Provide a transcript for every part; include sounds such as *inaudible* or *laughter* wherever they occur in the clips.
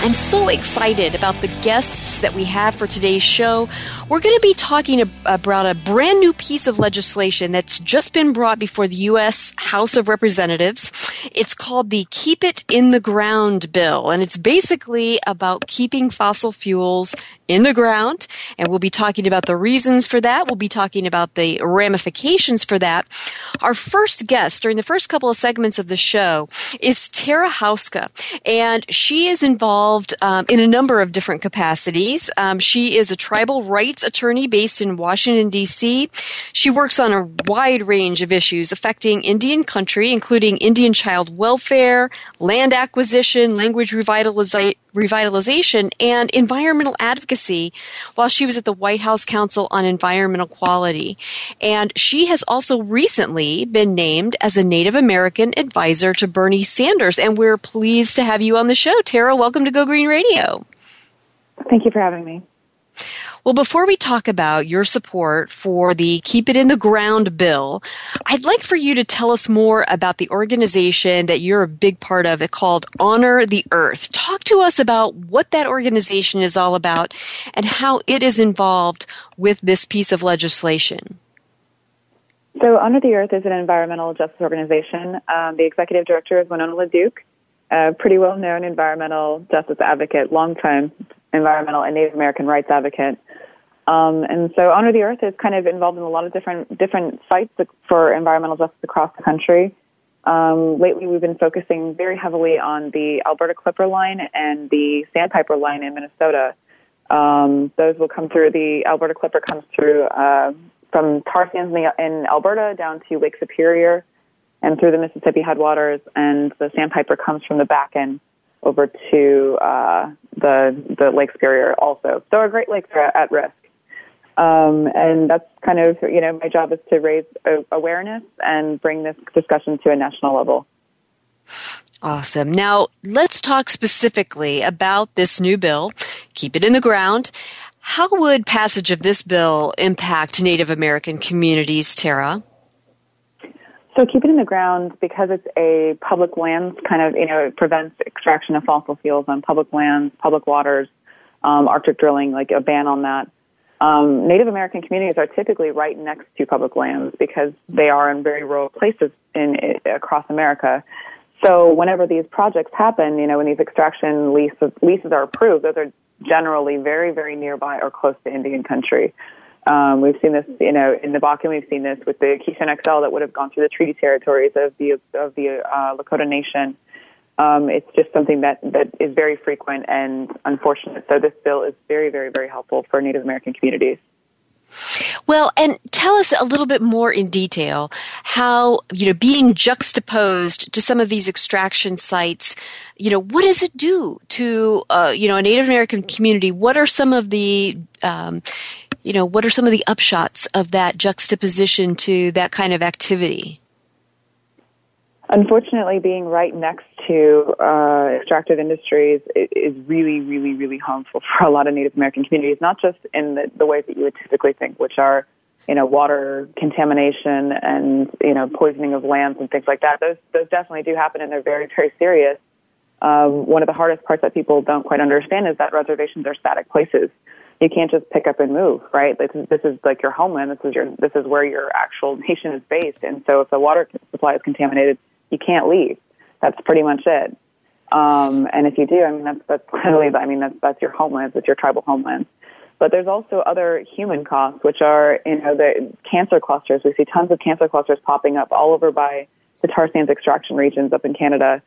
I'm so excited about the guests that we have for today's show. We're going to be talking about a brand new piece of legislation that's just been brought before the U.S. House of Representatives. It's called the Keep It in the Ground Bill, and it's basically about keeping fossil fuels in the ground. And we'll be talking about the reasons for that. We'll be talking about the ramifications for that. Our first guest during the first couple of segments of the show is Tara Houska. and she is involved um, in a number of different capacities. Um, she is a tribal rights attorney based in Washington, D.C. She works on a wide range of issues affecting Indian country, including Indian child welfare, land acquisition, language revitalization revitalization and environmental advocacy while she was at the White House Council on Environmental Quality. And she has also recently been named as a Native American advisor to Bernie Sanders. And we're pleased to have you on the show. Tara, welcome to Go Green Radio. Thank you for having me. Well, before we talk about your support for the Keep It in the Ground bill, I'd like for you to tell us more about the organization that you're a big part of it called Honor the Earth. Talk to us about what that organization is all about and how it is involved with this piece of legislation. So, Honor the Earth is an environmental justice organization. Um, the executive director is Winona LaDuke, a pretty well known environmental justice advocate, longtime environmental and Native American rights advocate. Um, and so Honor the Earth is kind of involved in a lot of different different sites for environmental justice across the country. Um, lately, we've been focusing very heavily on the Alberta Clipper line and the Sandpiper line in Minnesota. Um, those will come through. The Alberta Clipper comes through uh, from tar sands in, the, in Alberta down to Lake Superior and through the Mississippi headwaters, and the Sandpiper comes from the Bakken over to uh, the the Lake Superior also. So our Great Lakes are at risk. Um, and that's kind of, you know, my job is to raise awareness and bring this discussion to a national level. Awesome. Now, let's talk specifically about this new bill. Keep it in the ground. How would passage of this bill impact Native American communities, Tara? So keep it in the ground because it's a public lands kind of, you know, it prevents extraction of fossil fuels on public lands, public waters, um, Arctic drilling, like a ban on that. Um, Native American communities are typically right next to public lands because they are in very rural places in, in across America. So whenever these projects happen, you know, when these extraction leases, leases are approved, those are generally very, very nearby or close to Indian country. Um, we've seen this, you know, in the Bakken. We've seen this with the Keystone XL that would have gone through the treaty territories of the of the uh, Lakota Nation. Um, it's just something that, that is very frequent and unfortunate. So this bill is very, very, very helpful for Native American communities. Well, and tell us a little bit more in detail how, you know, being juxtaposed to some of these extraction sites, you know, what does it do to, uh, you know, a Native American community? What are some of the, um, you know, what are some of the upshots of that juxtaposition to that kind of activity? Unfortunately, being right next to uh, extractive industries is really, really, really harmful *laughs* for a lot of Native American communities, not just in the, the ways that you would typically think, which are, you know, water contamination and, you know, poisoning of lands and things like that. Those, those definitely do happen and they're very, very serious. Um, one of the hardest parts that people don't quite understand is that reservations are static places. You can't just pick up and move, right? This is, this is like your homeland. This is your, this is where your actual *laughs* nation is based. And so if the water supply is contaminated, you can't leave. That's pretty much it. Um, and if you do, I mean, that's, that's *laughs* literally, I mean, that's, that's your homeland. It's your tribal homeland. But there's also other human costs, which are, you know, the cancer clusters. We see tons of cancer clusters popping up all over by the tar sands extraction regions up in Canada.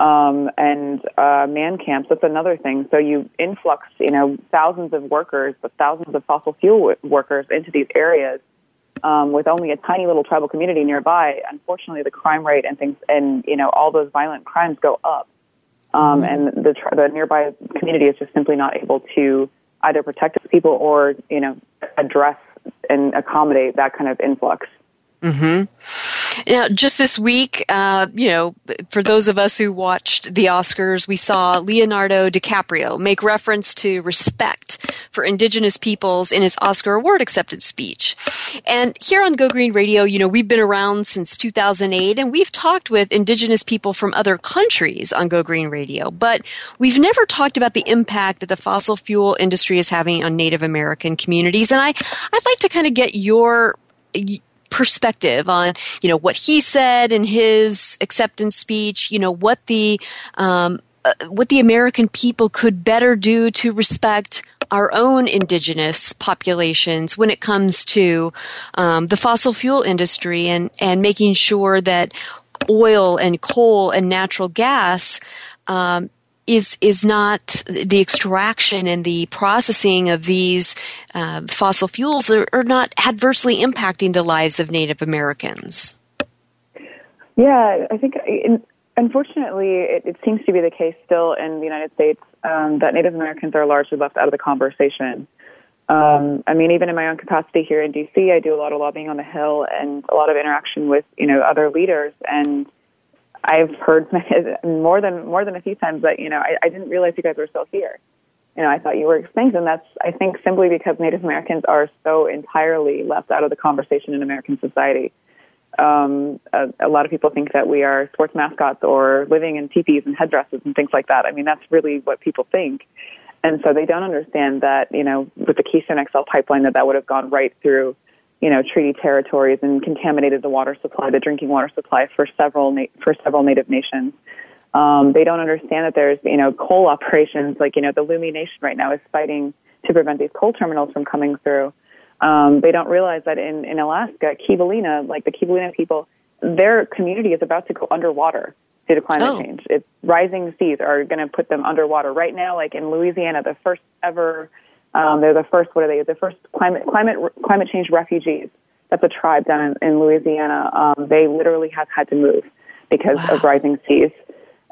Um, and uh, man camps, that's another thing. So you influx, you know, thousands of workers, but thousands of fossil fuel workers into these areas um, with only a tiny little tribal community nearby. Unfortunately, the crime rate and things, and you know, all those violent crimes go up. Um, mm-hmm. and the, the nearby community is just simply not able to either protect its people or, you know, address and accommodate that kind of influx. Mm-hmm. Now, just this week, uh, you know, for those of us who watched the Oscars, we saw Leonardo DiCaprio make reference to respect for indigenous peoples in his Oscar award acceptance speech. And here on Go Green Radio, you know, we've been around since 2008 and we've talked with indigenous people from other countries on Go Green Radio, but we've never talked about the impact that the fossil fuel industry is having on Native American communities. And I, I'd like to kind of get your perspective on you know what he said in his acceptance speech you know what the um, uh, what the American people could better do to respect our own indigenous populations when it comes to um, the fossil fuel industry and and making sure that oil and coal and natural gas um, is is not the extraction and the processing of these uh, fossil fuels are, are, not adversely impacting the lives of Native Americans. Yeah, I think in, unfortunately it, it, seems to be the case still in the United States um, that Native Americans are largely left out of the conversation. Um, I mean, even in my own capacity here in DC, I do a lot of lobbying on the Hill and a lot of interaction with you know other leaders and I've heard *laughs* more than more than a few times that you know I, I didn't realize you guys were still here. You know, I thought you were extinct, and that's I think simply because Native Americans are so entirely left out of the conversation in American society. Um, a, a lot of people think that we are sports mascots or living in teepees and headdresses and things like that. I mean, that's really what people think, and so they don't understand that you know with the Keystone XL pipeline that that would have gone right through you know, treaty territories and contaminated the water supply, the drinking water supply for several na- for several Native nations. Um, they don't understand that there's you know coal operations like you know the Lummi Nation right now is fighting to prevent these coal terminals from coming through. Um, they don't realize that in in Alaska, Kivalina, like the Kivalina people, their community is about to go underwater due to climate oh. change. It's rising seas are going to put them underwater right now. Like in Louisiana, the first ever um, they're the first. What are they? The first climate climate climate change refugees. That's a tribe down in, in Louisiana. Um, they literally have had to move because wow. of rising seas,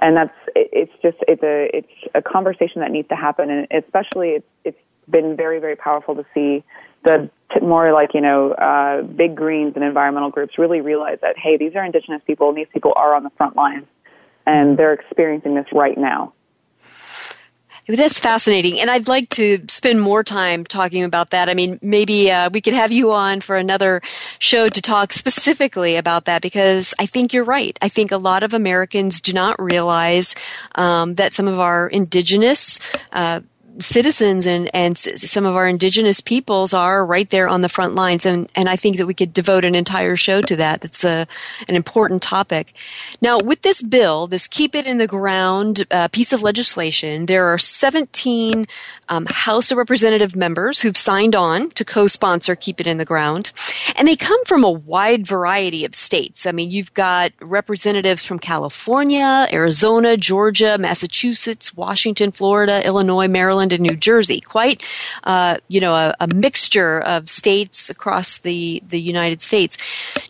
and that's it, it's just it's a it's a conversation that needs to happen, and especially it's it's been very very powerful to see the t- more like you know uh, big greens and environmental groups really realize that hey these are indigenous people and these people are on the front lines and they're experiencing this right now that's fascinating. And I'd like to spend more time talking about that. I mean, maybe uh, we could have you on for another show to talk specifically about that because I think you're right. I think a lot of Americans do not realize um, that some of our indigenous uh, citizens and, and some of our indigenous peoples are right there on the front lines. And, and I think that we could devote an entire show to that. That's a, an important topic. Now, with this bill, this Keep It in the Ground uh, piece of legislation, there are 17 um, House of Representative members who've signed on to co-sponsor Keep It in the Ground. And they come from a wide variety of states. I mean, you've got representatives from California, Arizona, Georgia, Massachusetts, Washington, Florida, Illinois, Maryland, Maryland and New Jersey. Quite, uh, you know, a, a mixture of states across the, the United States.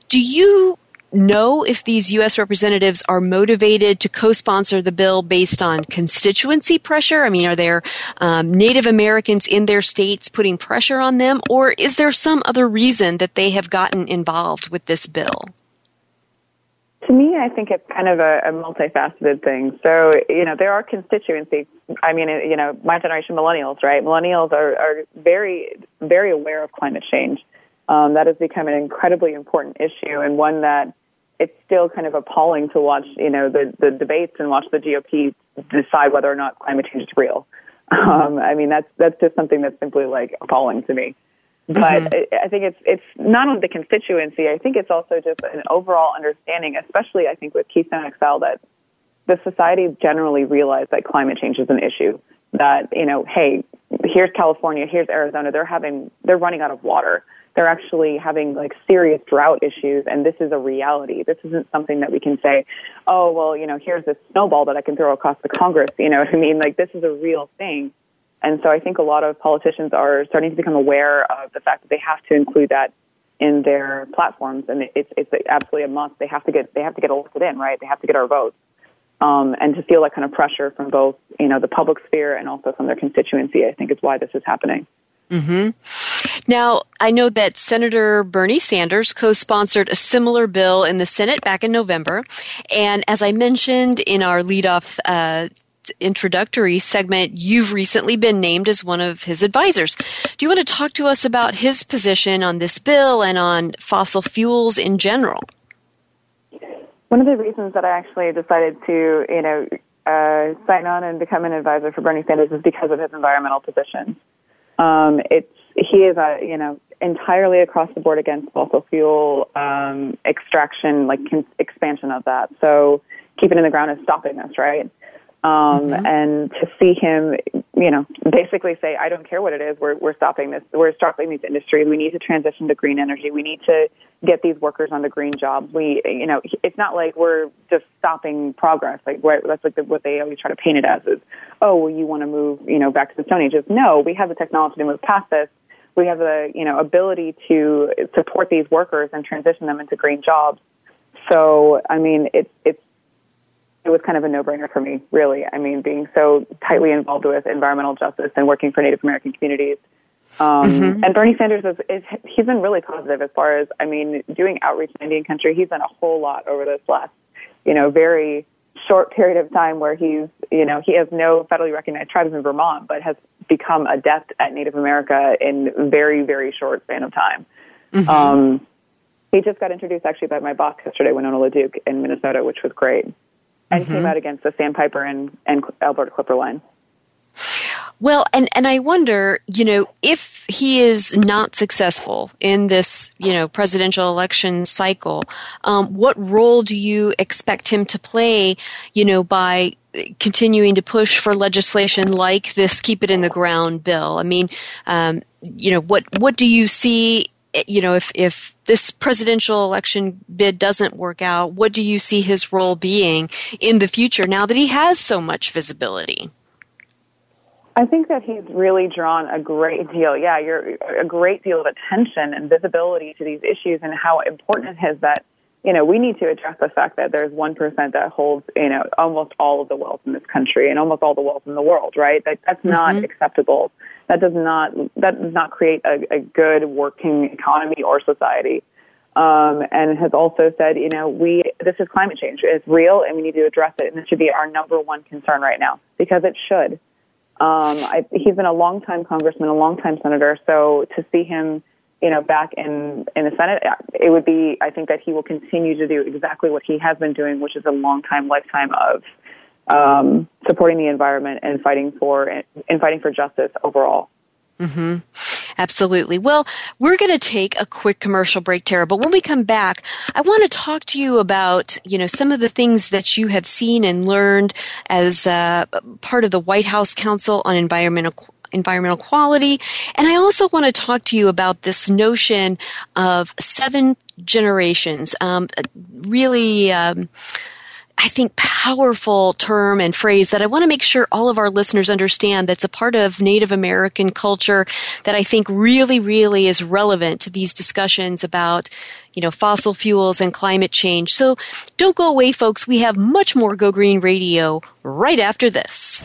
Do you know if these U.S. representatives are motivated to co-sponsor the bill based on constituency pressure? I mean, are there um, Native Americans in their states putting pressure on them, or is there some other reason that they have gotten involved with this bill? To me, I think it's kind of a, a multifaceted thing. So, you know, there are constituencies. I mean, you know, my generation, millennials, right? Millennials are, are very, very aware of climate change. Um, that has become an incredibly important issue and one that it's still kind of appalling to watch, you know, the, the debates and watch the GOP decide whether or not climate change is real. *laughs* Um, I mean, that's, that's just something that's simply like appalling to me. But mm-hmm. I think it's it's not only the constituency. I think it's also just an overall understanding, especially I think with Keystone XL, that the society generally realized that climate change is an issue. that, you know, hey, here's California, here's Arizona, they're having, they're running out of water. They're actually having like serious drought issues, and this is a reality. This isn't something that we can say, oh, well, you know, here's this snowball that I can throw across the Congress. You know what I mean? Like, this is a real thing. And so I think a lot of politicians are starting to become aware of the fact that they have to include that in their platforms, and it's it's absolutely a must. They have to get they have to get elected in, right? They have to get our votes, um, and to feel that kind of pressure from both you know the public sphere and also from their constituency, I think is why this is happening. Mm-hmm. Now, I know that Senator Bernie Sanders co sponsored a similar bill in the Senate back in November. And as I mentioned in our leadoff uh, introductory segment, you've recently been named as one of his advisors. Do you want to talk to us about his position on this bill and on fossil fuels in general? One of the reasons that I actually decided to, you know, uh, sign on and become an advisor for Bernie Sanders is because of his environmental position. Um, it's he is a you know entirely across the board against fossil fuel um, extraction, like con- expansion of that. So keeping in the ground is stopping this, right? Um, mm-hmm. And to see him, you know, basically say, I don't care what it is, we're, we're stopping this. We're stopping these industries. We need to transition to green energy. We need to get these workers on the green jobs. We, you know, it's not like we're just stopping progress. Like that's like the, what they always try to paint it as is, oh, well, you want to move, you know, back to the Stone Ages. No, we have the technology to move past this. We have the, you know, ability to support these workers and transition them into green jobs. So, I mean, it's, it's, it was kind of a no-brainer for me, really. I mean, being so tightly involved with environmental justice and working for Native American communities. Um, mm-hmm. And Bernie Sanders is, is, he's been really positive as far as, I mean, doing outreach in Indian country. He's done a whole lot over this last, you know, very short period of time where he's, you know, he has no federally recognized tribes in Vermont, but has become adept at Native America in very, very short span of time. Mm-hmm. Um, he just got introduced actually by my boss yesterday, Winona LaDuke in Minnesota, which was great and mm-hmm. came out against the Sandpiper and, and Alberta Clipper line. Well, and, and I wonder, you know, if he is not successful in this, you know, presidential election cycle, um, what role do you expect him to play, you know, by continuing to push for legislation like this "Keep It in the Ground" bill? I mean, um, you know, what what do you see Eh, you know, if, if this presidential election bid doesn't work out, what do you see his role being in the future now that he has so much visibility? I think that he's really drawn a great deal, yeah, you're a great deal of attention and visibility to these issues and how important it is that, you know, we need to address the fact that there's 1% that holds, you know, almost all of the wealth in this country and almost all the wealth in the world, right? That, that's not mm-hmm. acceptable that does not that does not create a, a good working economy or society. Um, and has also said, you know, we this is climate change. It's real, and we need to address it, and it should be our number one concern right now because it should. Um, I, he's been a long time congressman, a long time senator. So to see him, you know, back in in the Senate, it would be. I think that he will continue to do exactly what he has been doing, which is a long time lifetime of um, supporting the environment and fighting for and fighting for justice overall. Mm-hmm. Absolutely. Well, we're going to take a quick commercial break, Tara. But when we come back, I want to talk to you about, you know, some of the things that you have seen and learned as uh, part of the White House Council on Environmental environmental quality. And I also want to talk to you about this notion of seven generations. Um, really. Um, I think, powerful term and phrase that I want to make sure all of our listeners understand that's a part of Native American culture that I think really, really is relevant to these discussions about, you know, fossil fuels and climate change. So don't go away, folks. We have much more Go Green Radio right after this.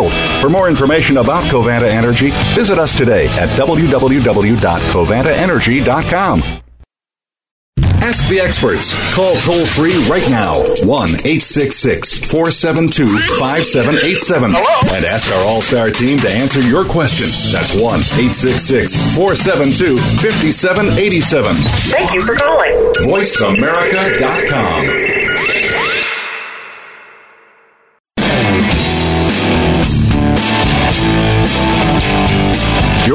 For more information about Covanta Energy, visit us today at www.covantaenergy.com. Ask the experts. Call toll free right now 1 866 472 5787 and ask our All Star team to answer your question. That's 1 866 472 5787. Thank you for calling. VoiceAmerica.com.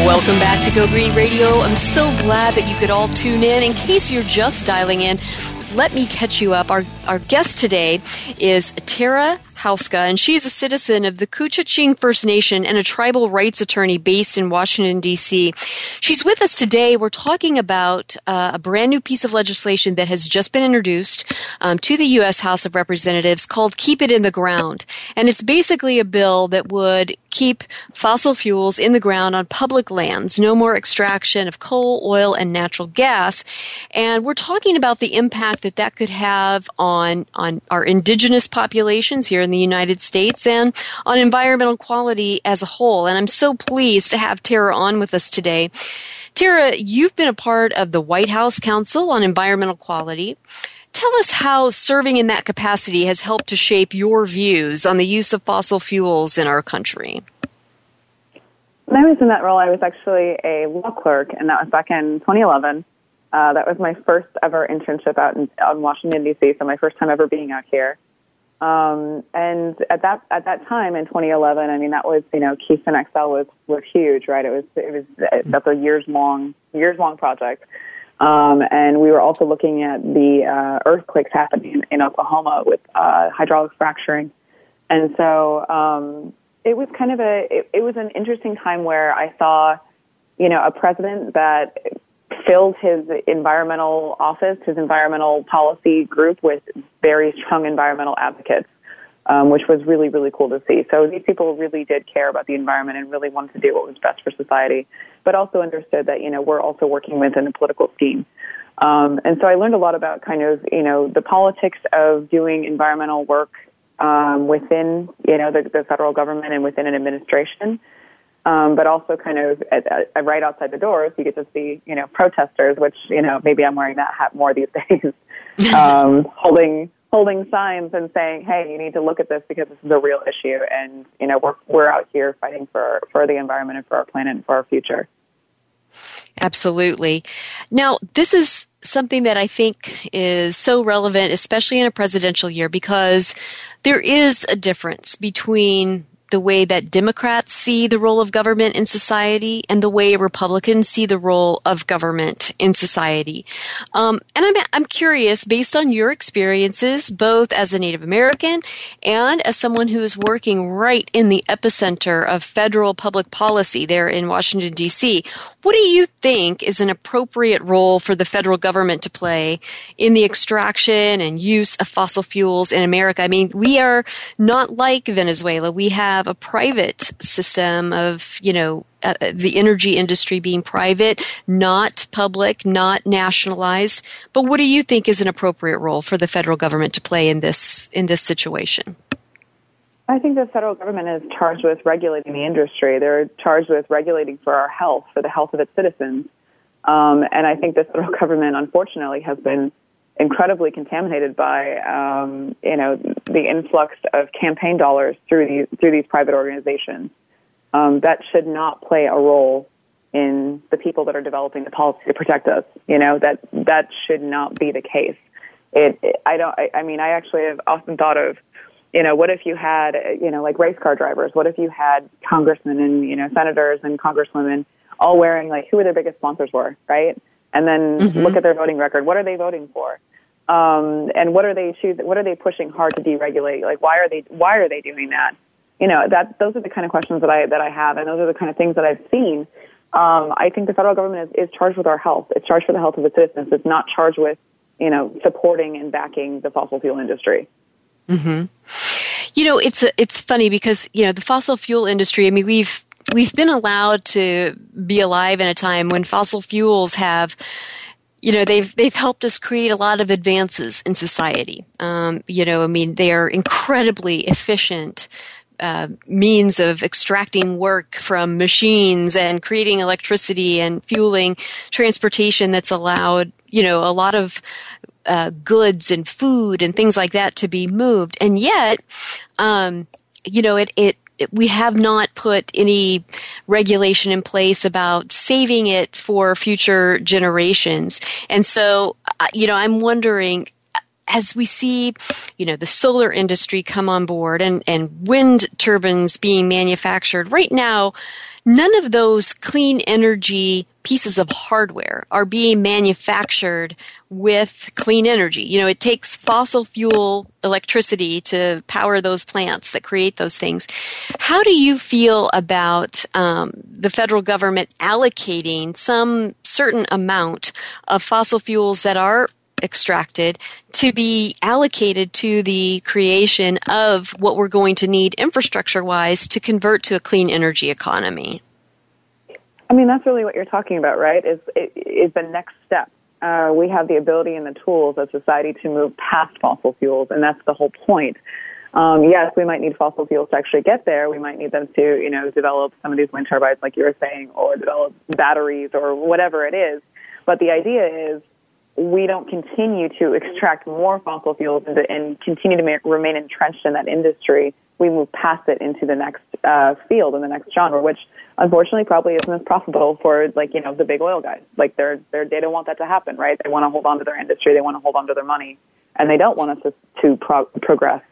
Welcome back to Go Green Radio. I'm so glad that you could all tune in. In case you're just dialing in, let me catch you up. Our, our guest today is Tara And she's a citizen of the Couchiching First Nation and a tribal rights attorney based in Washington, D.C. She's with us today. We're talking about uh, a brand new piece of legislation that has just been introduced um, to the U.S. House of Representatives called Keep It in the Ground. And it's basically a bill that would keep fossil fuels in the ground on public lands, no more extraction of coal, oil, and natural gas. And we're talking about the impact that that could have on, on our indigenous populations here in the United States and on environmental quality as a whole. And I'm so pleased to have Tara on with us today. Tara, you've been a part of the White House Council on Environmental Quality. Tell us how serving in that capacity has helped to shape your views on the use of fossil fuels in our country. When I was in that role, I was actually a law clerk, and that was back in 2011. Uh, that was my first ever internship out in, out in Washington D.C. So my first time ever being out here. Um, and at that at that time in 2011, I mean that was you know Keystone XL was was huge, right? It was it was that's a years long years long project. Um, and we were also looking at the uh, earthquakes happening in Oklahoma with uh, hydraulic fracturing, and so um, it was kind of a it, it was an interesting time where I saw, you know, a president that filled his environmental office, his environmental policy group with very strong environmental advocates, um, which was really, really cool to see. So these people really did care about the environment and really wanted to do what was best for society, but also understood that, you know, we're also working within a political scheme. Um, and so I learned a lot about kind of, you know, the politics of doing environmental work um, within, you know, the, the federal government and within an administration. Um, but also kind of at, at, right outside the doors, you get to see, you know, protesters, which, you know, maybe I'm wearing that hat more these *laughs* days, um, *laughs* holding, holding signs and saying, hey, you need to look at this because this is a real issue. And, you know, we're, we're out here fighting for, for the environment and for our planet and for our future. Absolutely. Now, this is something that I think is so relevant, especially in a presidential year, because there is a difference between the way that Democrats see the role of government in society and the way Republicans see the role of government in society. Um, and I'm, I'm curious, based on your experiences, both as a Native American and as someone who is working right in the epicenter of federal public policy there in Washington, D.C., what do you think is an appropriate role for the federal government to play in the extraction and use of fossil fuels in America? I mean, we are not like Venezuela. We have have a private system of, you know, uh, the energy industry being private, not public, not nationalized. But what do you think is an appropriate role for the federal government to play in this in this situation? I think the federal government is charged with regulating the industry. They're charged with regulating for our health, for the health of its citizens. Um, and I think the federal *laughs* government, unfortunately, has been incredibly contaminated by um, you know the influx of campaign dollars through these through these private organizations. Um, that should not play a role in the people that are developing the policy to protect us. You know that that should not be the case. It, it I don't. I, I mean, I actually have often thought of, you know, what if you had, you know, like race car drivers? What if you had congressmen and you know senators and congresswomen all wearing like who their biggest sponsors were, right? And then mm-hmm. look at their voting record. What are they voting for? Um, and what are they choosing? What are they pushing hard to deregulate? Like, why are they why are they doing that? You know, that those are the kind of questions that I that I have, and those are the kind of things that I've seen. Um, I think the federal government is, is charged with our health. It's charged for the health of its citizens. It's not charged with, you know, supporting and backing the fossil fuel industry. Hmm. You know, it's it's funny because you know the fossil fuel industry. I mean, we've we've been allowed to be alive in a time when fossil fuels have you know they've they've helped us create a lot of advances in society. Um, you know i mean they are incredibly efficient uh, means of extracting work from machines and creating electricity and fueling transportation that's allowed you know a lot of uh, goods and food and things like that to be moved. And yet um, you know it it we have not put any regulation in place about saving it for future generations. And so, uh, you know, I'm wondering as we see, you know, the solar industry come on board and, and wind turbines being manufactured right now, none of those clean energy pieces of hardware are being manufactured with clean energy. You know, it takes fossil fuel electricity to power those plants that create those things. How do you feel about um, the federal government allocating some certain amount of fossil fuels that are extracted to be allocated to the creation of what we're going to need infrastructure wise to convert to a clean energy economy? I mean, that's really what you're talking about, right? Is is the next step. Uh, we have the ability and the tools as society to move past fossil fuels, and that's the whole point. Um, yes, we might need fossil fuels to actually get there. We might need them to, you know, develop some of these wind turbines, like you were saying, or develop batteries or whatever it is. But the idea is we don't continue to extract more fossil fuels and, and continue to ma- remain entrenched in that industry. We move past it into the next uh, field and the next genre, which unfortunately probably isn't as profitable for like you know the big oil guys. Like they're they're they don't want that to happen, right? They want to hold on to their industry, they want to hold on to their money, and they don't want us to, to pro- progress.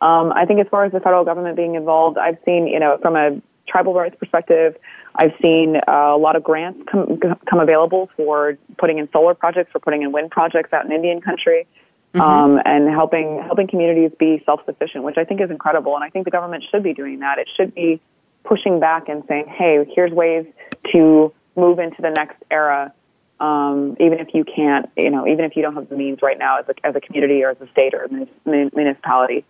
Um, I think as far as the federal government being involved, I've seen you know from a tribal rights perspective, I've seen uh, a lot of grants come, come available for putting in solar projects, for putting in wind projects out in Indian country, mm-hmm. um, and helping helping communities be self sufficient, which I think is incredible. And I think the government should be doing that. It should be pushing back and saying, "Hey, here's ways to move into the next era." Um, even if you can't, you know, even if you don't have the means right now as a, as a community or as a state or a municipality.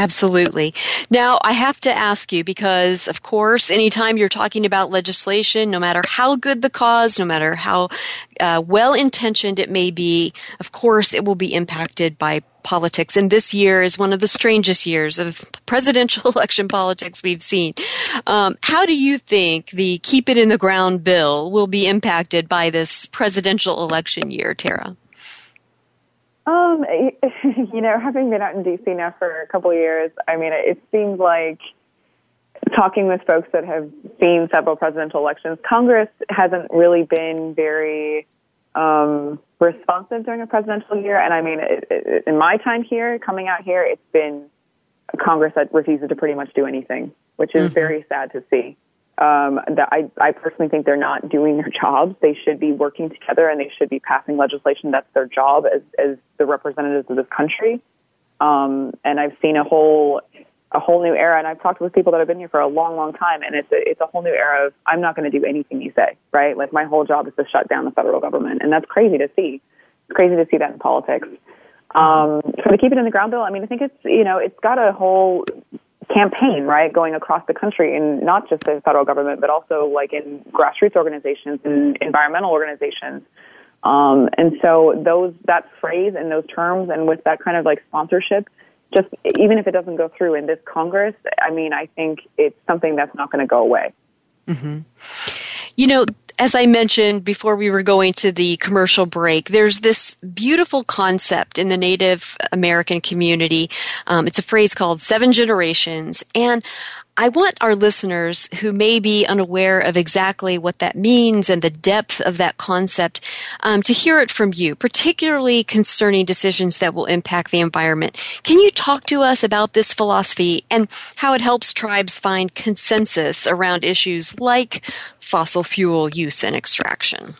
Absolutely. Now, I have to ask you because, of course, anytime you're talking about legislation, no matter how good the cause, no matter how uh, well intentioned it may be, of course, it will be impacted by politics. And this year is one of the strangest years of *laughs* presidential *laughs* election politics we've seen. Um, how do you think the Keep It in the Ground bill will be impacted by this presidential election year, Tara? Um, *laughs* you know, having been out in DC now for a couple of years, I mean, it seems like talking with folks that have seen several presidential elections, Congress hasn't really been very um, responsive during a presidential year. And I mean, it, it, in my time here, coming out here, it's been Congress that refuses to pretty much do anything, which is mm-hmm. very sad to see um, that I, I personally think they're not doing their jobs. They should be working together and they should be passing legislation. That's their job as, as the representatives of this country. Um, and I've seen a whole a whole new era, and I've talked with people that have been here for a long, long time, and it's a, it's a whole new era of I'm not going to do anything you say, right? Like my whole job is to shut down the federal government, and that's crazy to see. It's crazy to see that in politics. Um, so to keep it in the ground bill, I mean, I think it's you know it's got a whole campaign, right, going across the country, and not just the federal government, but also like in grassroots organizations and environmental organizations. Um, and so those that phrase and those terms, and with that kind of like sponsorship, just even if it doesn't go through in this Congress, I mean, I think it's something that's not going to go away. Mm-hmm. You know, as I mentioned before we were going to the commercial break, there's this beautiful concept in the Native American community. Um, it's a phrase called seven generations. And I want our listeners who may be unaware of exactly what that means and the depth of that concept um, to hear it from you, particularly concerning decisions that will impact the environment. Can you talk to us about this philosophy and how it helps tribes find consensus around issues like fossil fuel use and extraction?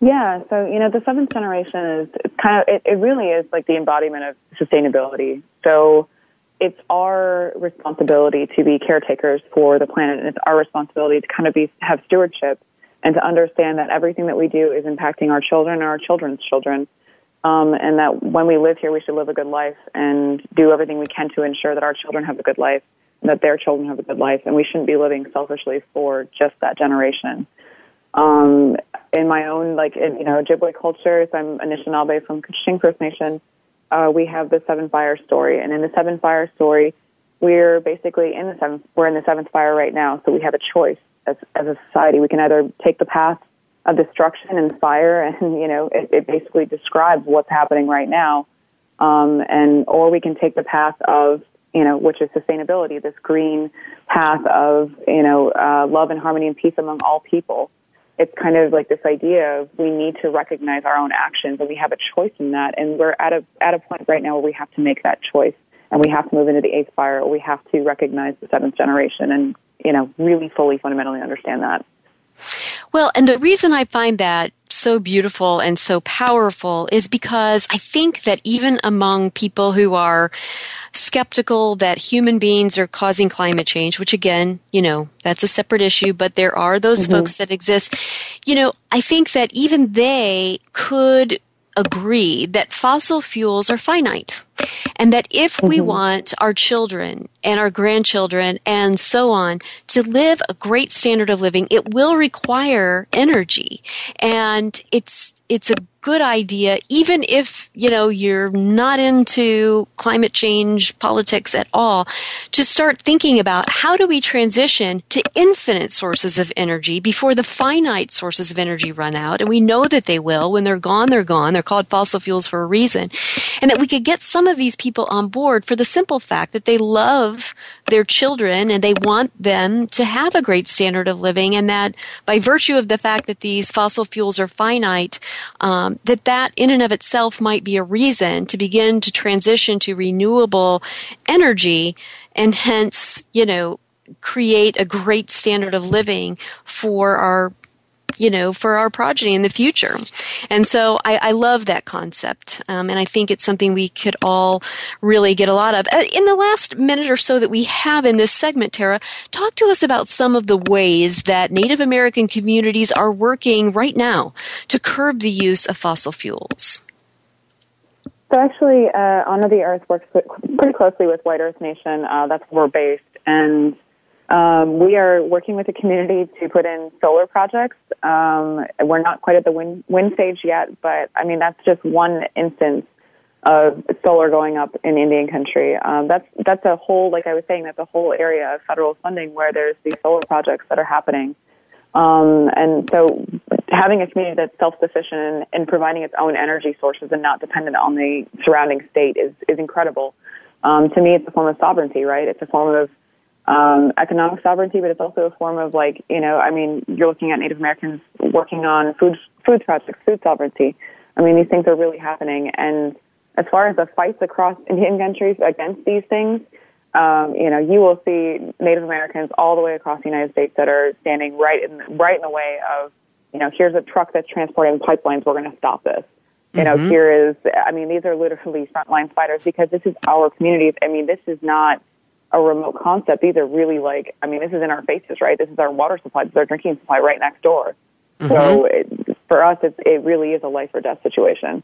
Yeah, so you know, the seventh generation is kind of it, it really is like the embodiment of sustainability. So it's our responsibility to be caretakers for the planet, and it's our responsibility to kind of be have stewardship and to understand that everything that we do is impacting our children and our children's children. Um, and that when we live here, we should live a good life and do everything we can to ensure that our children have a good life, and that their children have a good life, and we shouldn't be living selfishly for just that generation. Um, in my own, like, in, you know, Ojibwe culture, I'm Anishinaabe from Couchiching First Nation uh, we have the seven fire story, and in the seven fire story, we're basically in the seventh. We're in the seventh fire right now, so we have a choice as as a society. We can either take the path of destruction and fire, *laughs* and you know, it, it basically describes what's happening right now, um, and or we can take the path of you know, which is sustainability, this green path of you know, uh, love and harmony and peace among all people it's kind of like this idea of we need to recognize our own actions and we have a choice in that. And we're at a, at a point right now where we have to make that choice and we have to move into the eighth fire or we have to recognize the seventh generation and, you know, really fully fundamentally understand that. Well, and the reason I find that so beautiful and so powerful is because I think that even among people who are skeptical that human beings are causing climate change, which again, you know, that's a separate issue, but there are those mm-hmm. folks that exist. You know, I think that even they could agree that fossil fuels are finite. And that if mm-hmm. we want our children and our grandchildren and so on to live a great standard of living, it will require energy. And it's, it's a good idea, even if, you know, you're not into climate change politics at all, to start thinking about how do we transition to infinite sources of energy before the finite sources of energy run out. And we know that they will. When they're gone, they're gone. They're called fossil fuels for a reason. And that we could get some of these people on board for the simple fact that they love their children and they want them to have a great standard of living and that by virtue of the fact that these fossil fuels are finite, um, that that in and of itself might be a reason to begin to transition to renewable energy and hence, you know, create a great standard of living for our you know, for our progeny in the future. And so I, I love that concept. Um, and I think it's something we could all really get a lot of. Uh, in the last minute or so that we have in this segment, Tara, talk to us about some of the ways that Native American communities are working right now to curb the use of fossil fuels. So actually, uh, Honor the Earth works pretty closely with White Earth Nation. Uh, that's where we're based, and um, we are working with the community to put in solar projects. Um, we're not quite at the wind, wind stage yet, but I mean that's just one instance of solar going up in Indian country. Um, that's that's a whole, like I was saying, that's a whole area of federal funding where there's these solar projects that are happening. Um, and so having a community that's self-sufficient in providing its own energy sources and not dependent on the surrounding state is, is incredible. Um, to me, it's a form of sovereignty, right? It's a form of um, economic sovereignty, but it's also a form of like, you know, I mean, you're looking at Native Americans working on food, food projects, food sovereignty. I mean, these things are really happening. And as far as the fights across Indian countries against these things, um, you know, you will see Native Americans all the way across the United States that are standing right in, right in the way of, you know, here's a truck that's transporting pipelines. We're going to stop this. You know, mm-hmm. here is, I mean, these are literally frontline fighters because this is our communities. I mean, this is not, a remote concept. These are really like, I mean, this is in our faces, right? This is our water supply, this is our drinking supply right next door. Mm-hmm. So it, for us, it's, it really is a life or death situation.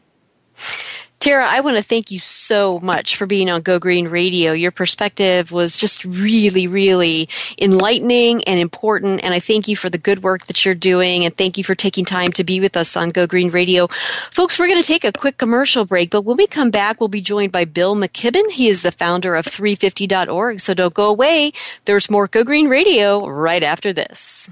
Tara, I want to thank you so much for being on Go Green Radio. Your perspective was just really, really enlightening and important. And I thank you for the good work that you're doing. And thank you for taking time to be with us on Go Green Radio. Folks, we're going to take a quick commercial break, but when we come back, we'll be joined by Bill McKibben. He is the founder of 350.org. So don't go away. There's more Go Green Radio right after this.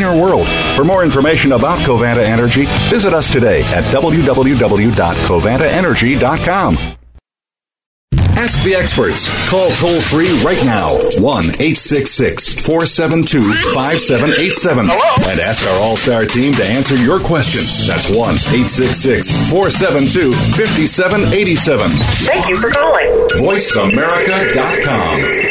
world world. For more information about Covanta Energy, visit us today at www.covantaenergy.com. Ask the experts. Call toll free right now 1 866 472 5787 and ask our All Star team to answer your question. That's 1 866 472 5787. Thank you for calling. VoiceAmerica.com.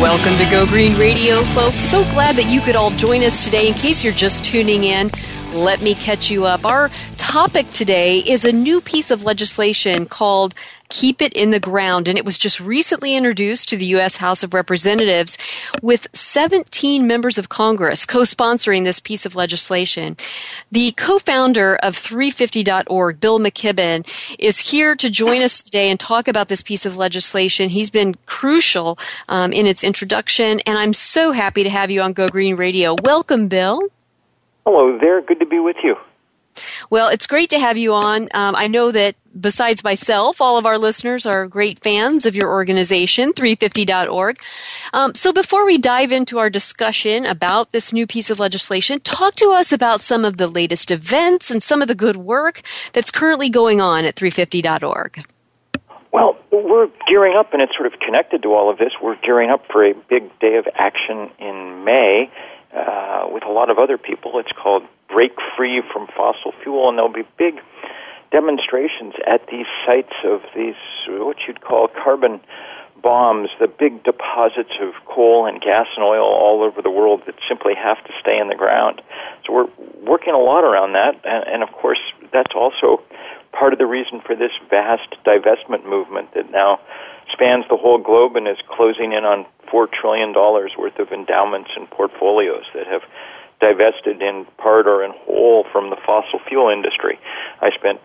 Welcome to Go Green Radio, folks. So glad that you could all join us today. In case you're just tuning in, let me catch you up. Our topic today is a new piece of legislation called Keep It in the Ground, and it was just recently introduced to the U.S. House of Representatives with 17 members of Congress co sponsoring this piece of legislation. The co founder of 350.org, Bill McKibben, is here to join us today and talk about this piece of legislation. He's been crucial um, in its introduction, and I'm so happy to have you on Go Green Radio. Welcome, Bill. Hello there. Good to be with you. Well, it's great to have you on. Um, I know that besides myself, all of our listeners are great fans of your organization, 350.org. Um, so before we dive into our discussion about this new piece of legislation, talk to us about some of the latest events and some of the good work that's currently going on at 350.org. Well, we're gearing up, and it's sort of connected to all of this. We're gearing up for a big day of action in May uh, with a lot of other people. It's called Break Free from Fossil Fuel, and there'll be big demonstrations at these sites of these, what you'd call carbon bombs, the big deposits of coal and gas and oil all over the world that simply have to stay in the ground. So we're working a lot around that, and, and of course, that's also part of the reason for this vast divestment movement that now spans the whole globe and is closing in on $4 trillion worth of endowments and portfolios that have divested in part or in whole from the fossil fuel industry. I spent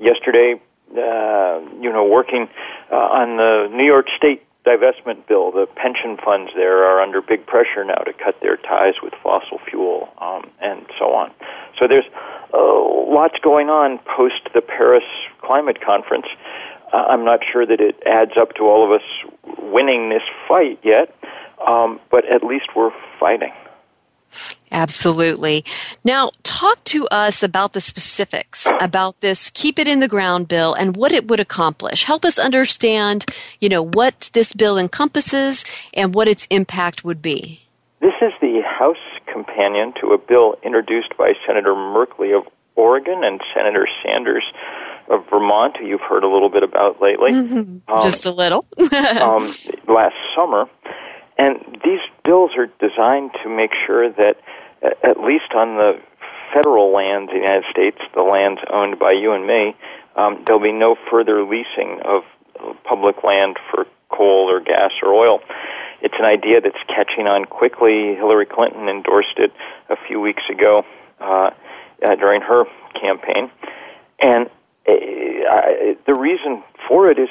yesterday, uh, you know, working uh, on the New York State divestment bill. The pension funds there are under big pressure now to cut their ties with fossil fuel um, and so on. So there's uh, lots going on post the Paris Climate Conference. Uh, I'm not sure that it adds up to all of us winning this fight yet, um, but at least we're fighting. Absolutely. Now, talk to us about the specifics about this Keep It in the Ground bill and what it would accomplish. Help us understand, you know, what this bill encompasses and what its impact would be. This is the House companion to a bill introduced by Senator Merkley of Oregon and Senator Sanders of Vermont, who you've heard a little bit about lately. Um, Just a little. *laughs* um, last summer. And these bills are designed to make sure that, at least on the federal lands in the United States, the lands owned by you and me, um, there'll be no further leasing of public land for coal or gas or oil. It's an idea that's catching on quickly. Hillary Clinton endorsed it a few weeks ago uh, uh, during her campaign. And uh, I, the reason for it is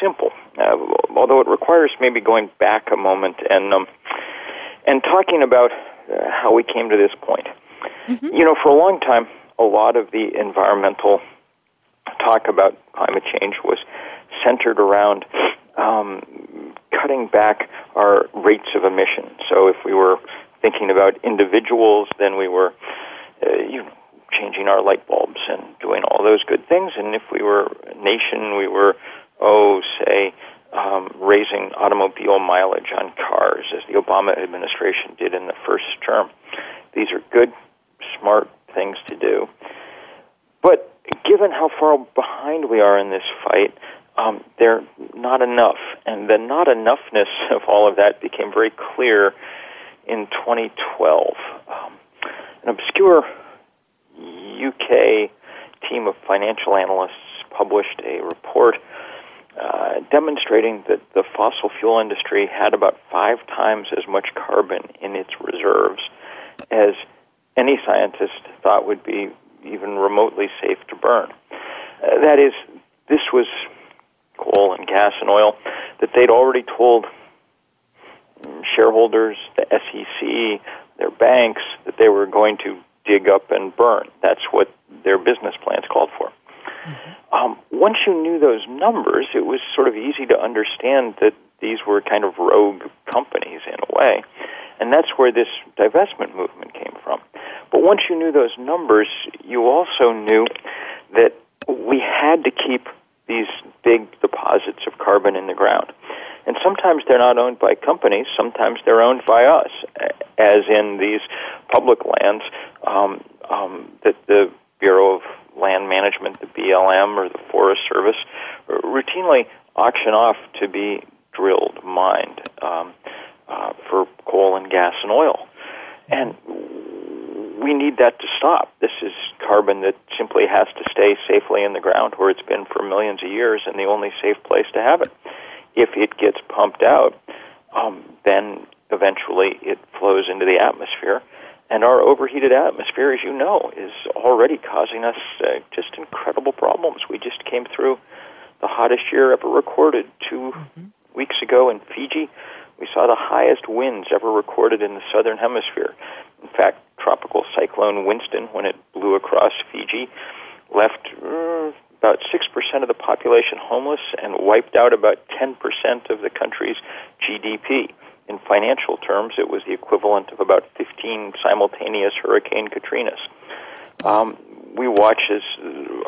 simple, uh, although it requires maybe going back a moment and um, and talking about uh, how we came to this point. Mm-hmm. You know, for a long time, a lot of the environmental talk about climate change was centered around um, cutting back our rates of emission. So if we were thinking about individuals, then we were, uh, you know, changing our light bulbs and doing all those good things. And if we were a nation, we were, oh, say, um, raising automobile mileage on cars, as the Obama administration did in the first term. These are good, smart things to do. But given how far behind we are in this fight, um, they're not enough. And the not enoughness *laughs* of all of that became very clear in 2012. Um, an obscure UK team of financial analysts published a report uh, demonstrating that the fossil fuel industry had about five times as much carbon in its reserves as any scientist thought would be even remotely safe to burn. Uh, that is, this was coal and gas and oil that they'd already told shareholders, the SEC, their banks, that they were going to dig up and burn. That's what their business plans called for. Mm-hmm. Um, once you knew those numbers, it was sort of easy to understand that these were kind of rogue companies in a way. And that's where this divestment movement came from. But once you knew those numbers, you also knew that we had to keep these big deposits of carbon in the ground. And sometimes they're not owned by companies, sometimes they're owned by us, as in these public lands um, um, that the Bureau of Land Management, the BLM, or the Forest Service routinely auction off to be drilled, mined um, uh, for coal and gas and oil. And we need that to stop. This is carbon that simply has to stay safely in the ground where it's been for millions of years and the only safe place to have it. If it gets pumped out, um, then eventually it flows into the atmosphere. And our overheated atmosphere, as you know, is already causing us uh, just incredible problems. We just came through the hottest year ever recorded 2 mm-hmm. weeks ago in Fiji. We saw the highest winds ever recorded in the southern hemisphere. In fact, tropical cyclone Winston, when it blew across Fiji, left uh, about 6% of the population homeless and wiped out about 10% of the country's GDP. In financial terms, it was the equivalent of about 15 simultaneous Hurricane Katrinas. Um, we watch as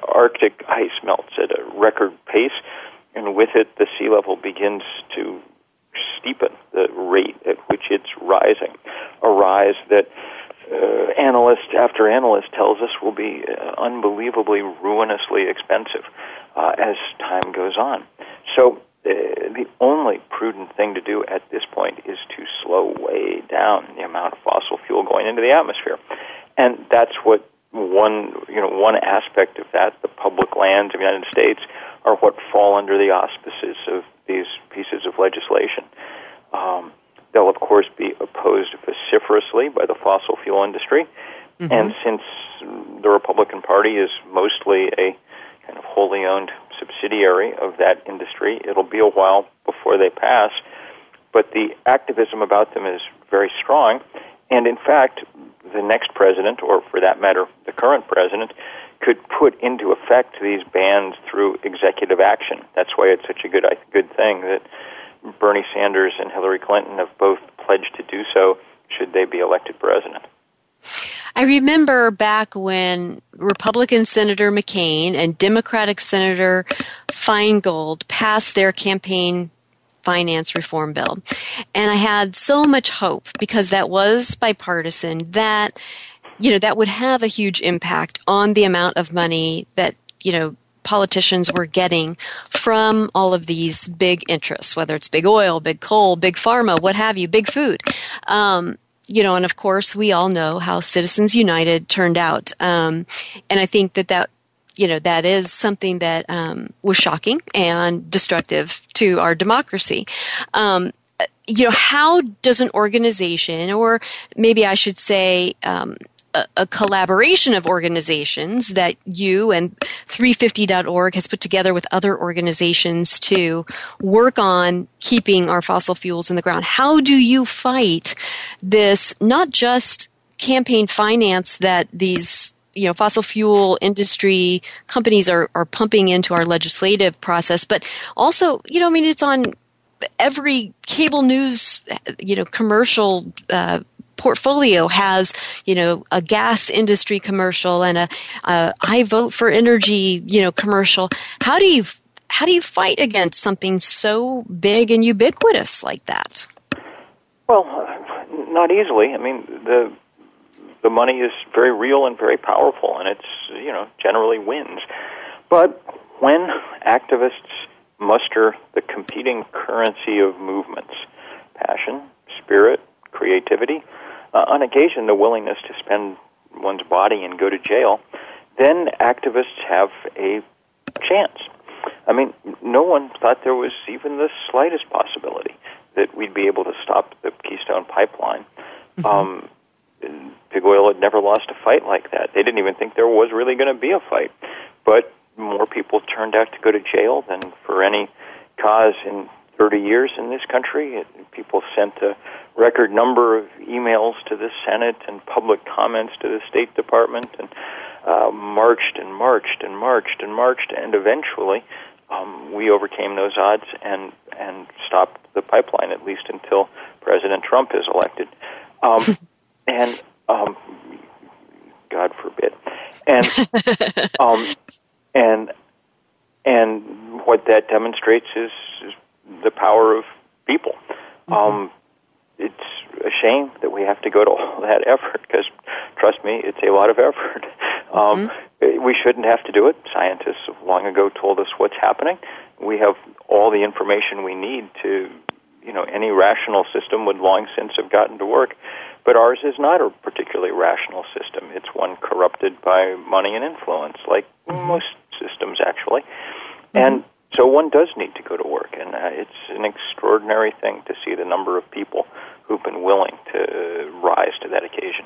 Arctic ice melts at a record pace, and with it, the sea level begins to steepen the rate at which it's rising. A rise that uh, analyst after analyst tells us will be uh, unbelievably ruinously expensive uh, as time goes on. So the only prudent thing to do at this point is to slow way down the amount of fossil fuel going into the atmosphere, and that's what one you know one aspect of that the public lands of the United States are what fall under the auspices of these pieces of legislation. Um, they'll of course be opposed vociferously by the fossil fuel industry, mm-hmm. and since the Republican Party is mostly a kind of wholly owned subsidiary of that industry, it'll be a while before they pass. But the activism about them is very strong, and in fact, the next president, or for that matter, the current president, could put into effect these bans through executive action. That's why it's such a good good thing that Bernie Sanders and Hillary Clinton have both pledged to do so should they be elected president. I remember back when Republican Senator McCain and Democratic Senator Feingold passed their campaign finance reform bill. And I had so much hope because that was bipartisan that you know that would have a huge impact on the amount of money that you know politicians were getting from all of these big interests, whether it's big oil, big coal, big pharma, what have you, big food. Um, you know, and of course, we all know how Citizens United turned out. Um, and I think that that you know that is something that um, was shocking and destructive to our democracy. Um, you know, how does an organization, or maybe I should say, um, a, a, collaboration of organizations that you and 350.org has put together with other organizations to work on keeping our fossil fuels in the ground. How do you fight this, not just campaign finance that these you know fossil fuel industry companies are are pumping into our legislative process, but also you know I mean it's on every cable news you know commercial. Uh, portfolio has, you know, a gas industry commercial and a, a I vote for energy, you know, commercial. How do you how do you fight against something so big and ubiquitous like that? Well, not easily. I mean, the the money is very real and very powerful, and it's you know generally wins. But when activists muster the competing currency of movements, passion, spirit, creativity, uh, on occasion the willingness to spend one's body and go to jail, then activists have a chance. I mean, no one thought there was even the slightest possibility that we'd be able to stop the Keystone Pipeline. Mm-hmm. Um, Big Oil had never lost a fight like that. They didn't even think there was really going to be a fight. But more people turned out to go to jail than for any cause in 30 years in this country. It, people sent a record number of emails to the Senate and public comments to the State Department and uh, marched and marched and marched and marched, and eventually um, we overcame those odds and and stopped the pipeline at least until President Trump is elected. Um, *laughs* and um, God forbid, and *laughs* um, and and what that demonstrates is, is the power of people. Mm-hmm. Um, it's a shame that we have to go to all *laughs* that effort because, trust me, it's a lot of effort. *laughs* Um, mm-hmm. We shouldn't have to do it. Scientists have long ago told us what's happening. We have all the information we need to, you know, any rational system would long since have gotten to work. But ours is not a particularly rational system. It's one corrupted by money and influence, like mm-hmm. most systems, actually. Mm-hmm. And so one does need to go to work, and uh, it's an extraordinary thing to see the number of people who've been willing to rise to that occasion.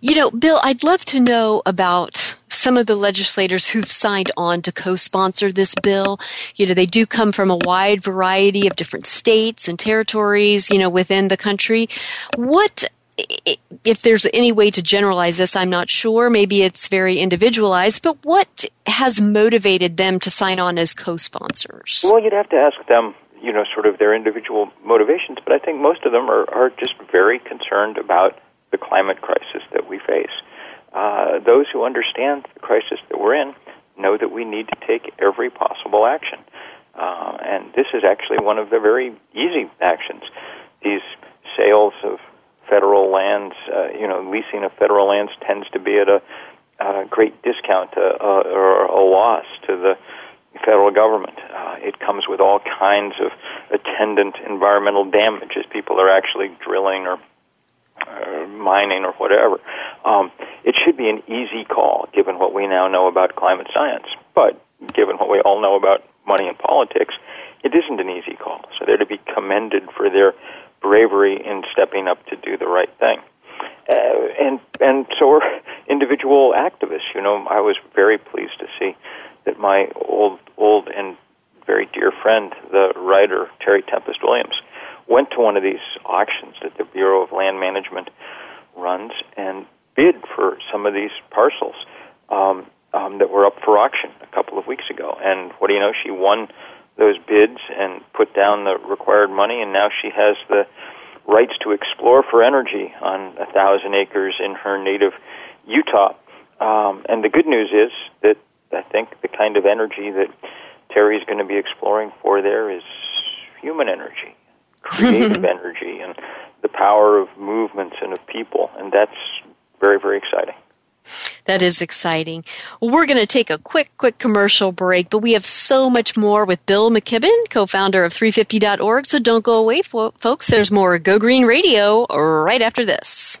You know, Bill, I'd love to know about some of the legislators who've signed on to co-sponsor this bill. You know, they do come from a wide variety of different states and territories, you know, within the country. What if there's any way to generalize this, I'm not sure. Maybe it's very individualized, but what has motivated them to sign on as co-sponsors? Well, you'd have to ask them, you know, sort of their individual motivations, but I think most of them are, are just very concerned about the climate crisis that we face. Uh, those who understand the crisis that we're in know that we need to take every possible action. Uh, and this is actually one of the very easy actions. These sales of federal lands, uh, you know, leasing of federal lands tends to be at a, a great discount uh, uh, or a loss to the federal government. Uh, it comes with all kinds of attendant environmental damage as people are actually drilling or uh, mining or whatever. Um, it should be an easy call given what we now know about climate science. But given what we all know about money and politics, it isn't an easy call. So they're to be commended for their bravery in stepping up to do the right thing. Uh, and and so are *laughs* individual activists. You know, I was very pleased to see that my old old and very dear friend, the writer Terry Tempest Williams, went to one of these auctions that the Bureau of Land Management runs and bid for some of these parcels um, um, that were up for auction a couple of weeks ago. And what do you know? She won those bids and put down the required money, and now she has the rights to explore for energy on a thousand acres in her native Utah. Um, and the good news is that I think the kind of energy that Terry's going to be exploring for there is human energy, *laughs* creative energy, and the power of movements and of people, and that's very, very exciting. That is exciting. Well, we're going to take a quick, quick commercial break, but we have so much more with Bill McKibben, co-founder of 350.org. So don't go away, folks. There's more Go Green Radio right after this.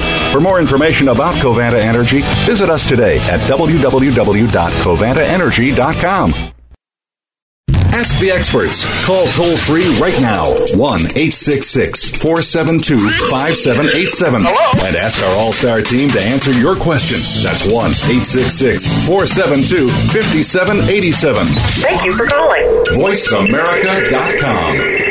For more information about Covanta Energy, visit us today at www.covantaenergy.com. Ask the experts. Call toll free right now 1 866 472 5787 and ask our All Star team to answer your question. That's 1 866 472 5787. Thank you for calling. VoiceAmerica.com.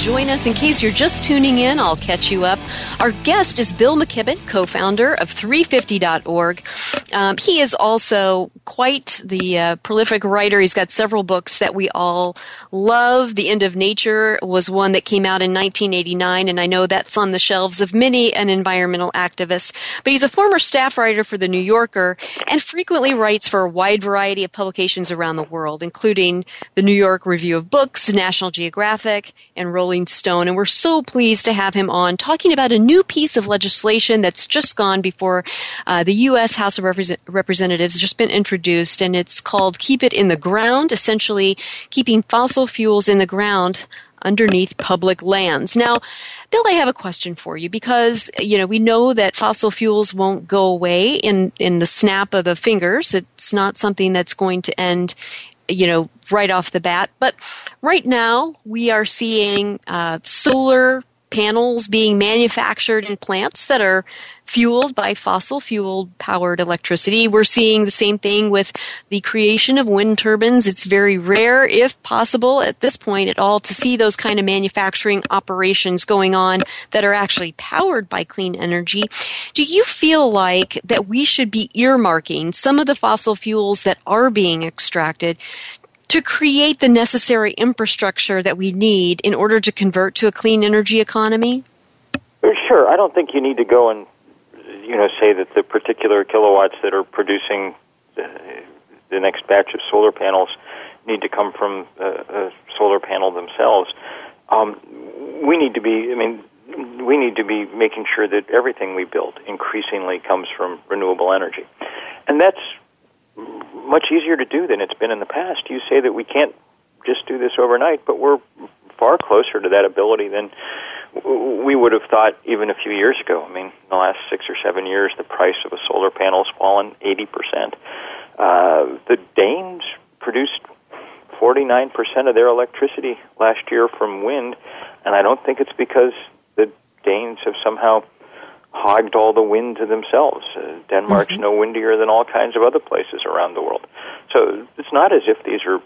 join us. In case you're just tuning in, I'll catch you up. Our guest is Bill McKibben, co founder of 350.org. Um, he is also quite the uh, prolific writer. He's got several books that we all love. The End of Nature was one that came out in 1989, and I know that's on the shelves of many an environmental activist. But he's a former staff writer for The New Yorker and frequently writes for a wide variety of publications around the world, including the New York Review of Books, National Geographic, and Rolling Stone. And we're so pleased to have him on talking about a new piece of legislation that's just gone before uh, the U.S. House of Represent- Representatives, just been introduced, and it's called Keep It in the Ground, essentially keeping fossil fuels in the ground underneath public lands. Now, Bill, I have a question for you because, you know, we know that fossil fuels won't go away in, in the snap of the fingers. It's not something that's going to end you know, right off the bat. But right now, we are seeing uh, solar panels being manufactured in plants that are fueled by fossil fuel powered electricity. We're seeing the same thing with the creation of wind turbines. It's very rare, if possible, at this point at all, to see those kind of manufacturing operations going on that are actually powered by clean energy. Do you feel like that we should be earmarking some of the fossil fuels that are being extracted to create the necessary infrastructure that we need in order to convert to a clean energy economy? Sure. I don't think you need to go and you know say that the particular kilowatts that are producing the, the next batch of solar panels need to come from a, a solar panel themselves. Um, we need to be. I mean, we need to be making sure that everything we build increasingly comes from renewable energy, and that's much easier to do than it's been in the past. You say that we can't just do this overnight, but we're far closer to that ability than we would have thought even a few years ago. I mean, in the last six or seven years, the price of a solar panel has fallen 80%. Uh, the Danes produced 49% of their electricity last year from wind, and I don't think it's because the Danes have somehow hogged all the wind to themselves. Uh, Denmark's mm-hmm. no windier than all kinds of other places around the world. So it's not as if these are,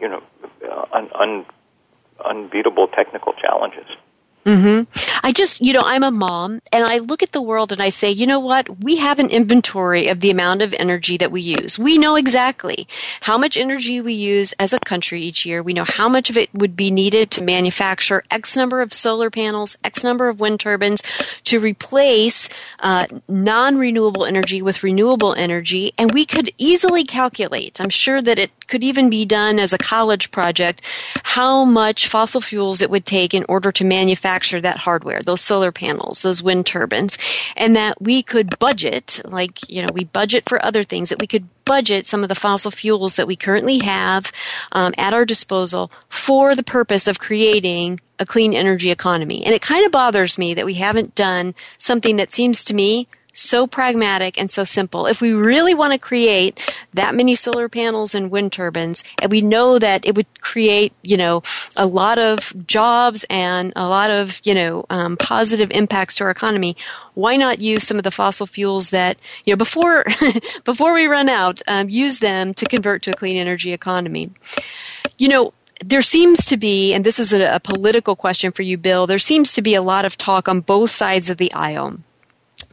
you know, uh, un- un- unbeatable technical challenges. Mm-hmm. I just, you know, I'm a mom and I look at the world and I say, you know what? We have an inventory of the amount of energy that we use. We know exactly how much energy we use as a country each year. We know how much of it would be needed to manufacture X number of solar panels, X number of wind turbines to replace uh, non renewable energy with renewable energy. And we could easily calculate, I'm sure that it could even be done as a college project, how much fossil fuels it would take in order to manufacture manufacture that hardware, those solar panels, those wind turbines, and that we could budget, like, you know, we budget for other things, that we could budget some of the fossil fuels that we currently have um, at our disposal for the purpose of creating a clean energy economy. And it kind of bothers me that we haven't done something that seems to me so pragmatic and so simple. If we really want to create that many solar panels and wind turbines, and we know that it would create, you know, a lot of jobs and a lot of, you know, um, positive impacts to our economy, why not use some of the fossil fuels that, you know, before, *laughs* before we run out, um, use them to convert to a clean energy economy? You know, there seems to be, and this is a, a, political question for you, Bill, there seems to be a lot of talk on both sides of the aisle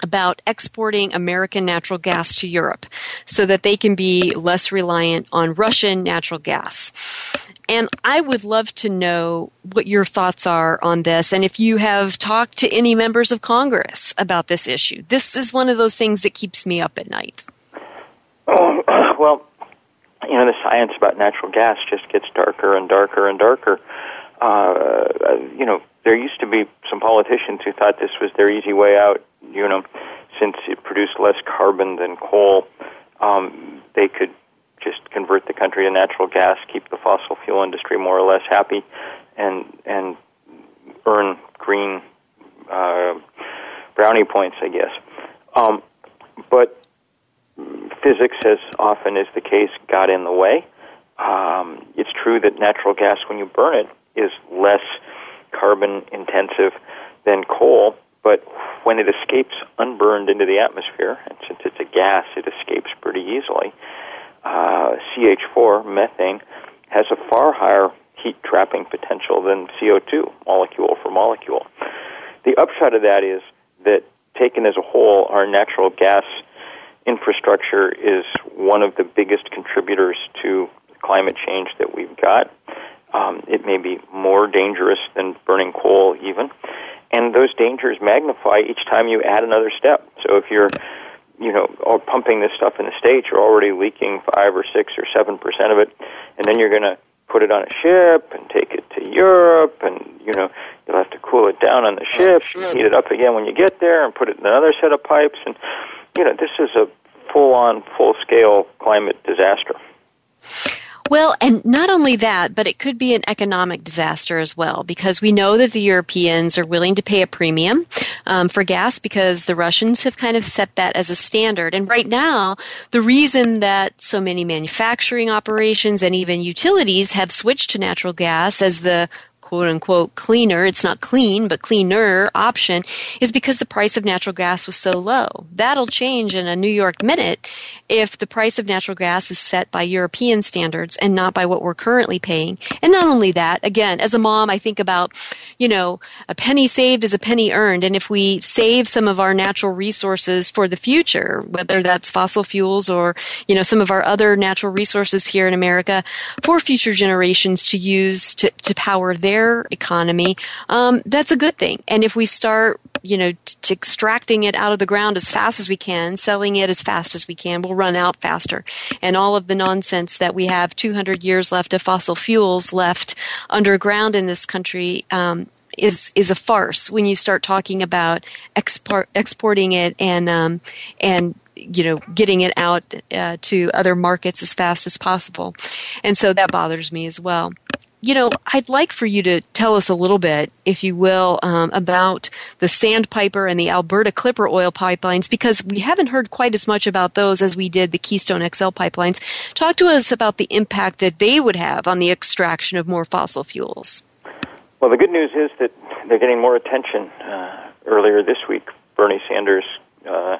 about exporting American natural gas to Europe so that they can be less reliant on Russian natural gas. And I would love to know what your thoughts are on this and if you have talked to any members of Congress about this issue. This is one of those things that keeps me up at night. Oh, *clears throat* well, you know, the science about natural gas just gets darker and darker and darker. Uh, you know, there used to be some politicians who thought this was their easy way out. You know, since it produced less carbon than coal, um, they could just convert the country to natural gas, keep the fossil fuel industry more or less happy, and and earn green uh, brownie points, I guess. Um, but physics, as often is the case, got in the way. Um, it's true that natural gas, when you burn it, is less carbon intensive than coal, but when it escapes unburned into the atmosphere, and since it's a gas, it escapes pretty easily, uh, CH4, methane, has a far higher heat trapping potential than CO2, molecule for molecule. The upshot of that is that taken as a whole, our natural gas infrastructure is one of the biggest contributors to climate change that we've got. Um, it may be more dangerous than burning coal, even. And those dangers magnify each time you add another step. So if you're, you know, pumping this stuff in the States, you're already leaking five or six or seven percent of it, and then you're going to put it on a ship and take it to Europe, and you know you'll have to cool it down on the ship, heat it up again when you get there, and put it in another set of pipes, and you know, this is a full on, full scale climate disaster. Well, and not only that, but it could be an economic disaster as well, because we know that the Europeans are willing to pay a premium um, for gas because the Russians have kind of set that as a standard. And right now, the reason that so many manufacturing operations and even utilities have switched to natural gas as the quote unquote cleaner, it's not clean, but cleaner option is because the price of natural gas was so low. That'll change in a New York minute if the price of natural gas is set by European standards and not by what we're currently paying. And not only that, again, as a mom, I think about, you know, a penny saved is a penny earned. And if we save some of our natural resources for the future, whether that's fossil fuels or, you know, some of our other natural resources here in America for future generations to use to, to power their their economy, um, that's a good thing. And if we start, you know, t- extracting it out of the ground as fast as we can, selling it as fast as we can, we'll run out faster. And all of the nonsense that we have 200 years left of fossil fuels left underground in this country, um, is is a farce when you start talking about export, exporting it and um, and you know getting it out uh, to other markets as fast as possible, and so that bothers me as well you know, I'd like for you to tell us a little bit, if you will, um, about the Sandpiper and the Alberta Clipper oil pipelines, because we haven't heard quite as much about those as we did the Keystone XL pipelines. Talk to us about the impact that they would have on the extraction of more fossil fuels. Well, the good news is that they're getting more attention. Uh, earlier this week, Bernie Sanders uh,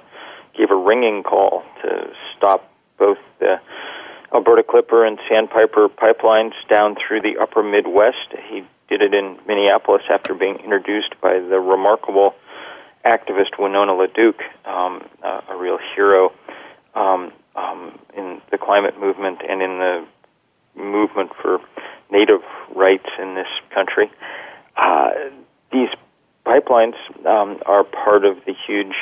gave a ringing call to stop both the Alberta Clipper and Sandpiper pipelines down through the upper Midwest. He did it in Minneapolis after being introduced by the remarkable activist Winona LaDuke, um, uh, a real hero um, um, in the climate movement and in the movement for native rights in this country. Uh, these pipelines um, are part of the huge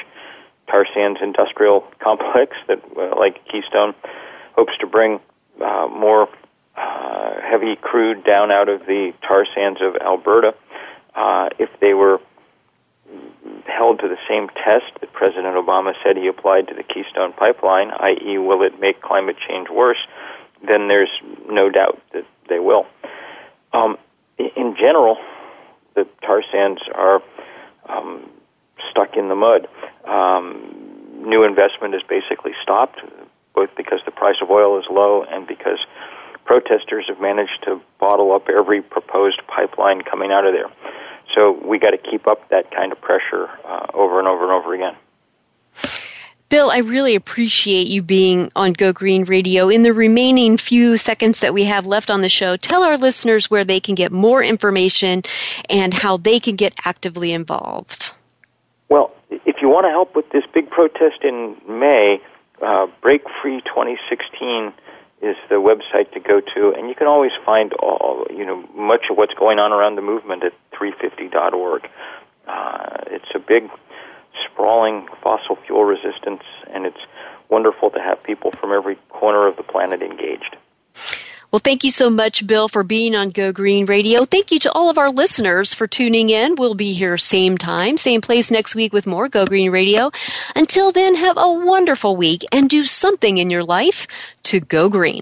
tar sands industrial *laughs* complex that, uh, like Keystone, hopes to bring uh, more uh, heavy crude down out of the tar sands of Alberta. Uh, if they were held to the same test that President Obama said he applied to the Keystone Pipeline, i.e., will it make climate change worse, then there's no doubt that they will. Um, in general, the tar sands are um, stuck in the mud. Um, new investment is basically stopped, both because the price of oil is low and because protesters have managed to bottle up every proposed pipeline coming out of there. So we got to keep up that kind of pressure uh, over and over and over again. Bill, I really appreciate you being on Go Green Radio. In the remaining few seconds that we have left on the show, tell our listeners where they can get more information and how they can get actively involved. Well, if you want to help with this big protest in May, uh, Break Free 2016 is the website to go to, and you can always find all you know much of what's going on around the movement at 350.org. Uh, it's a big, sprawling fossil fuel resistance, and it's wonderful to have people from every corner of the planet engaged. Well, thank you so much, Bill, for being on Go Green Radio. Thank you to all of our listeners for tuning in. We'll be here same time, same place next week with more Go Green Radio. Until then, have a wonderful week and do something in your life to go green.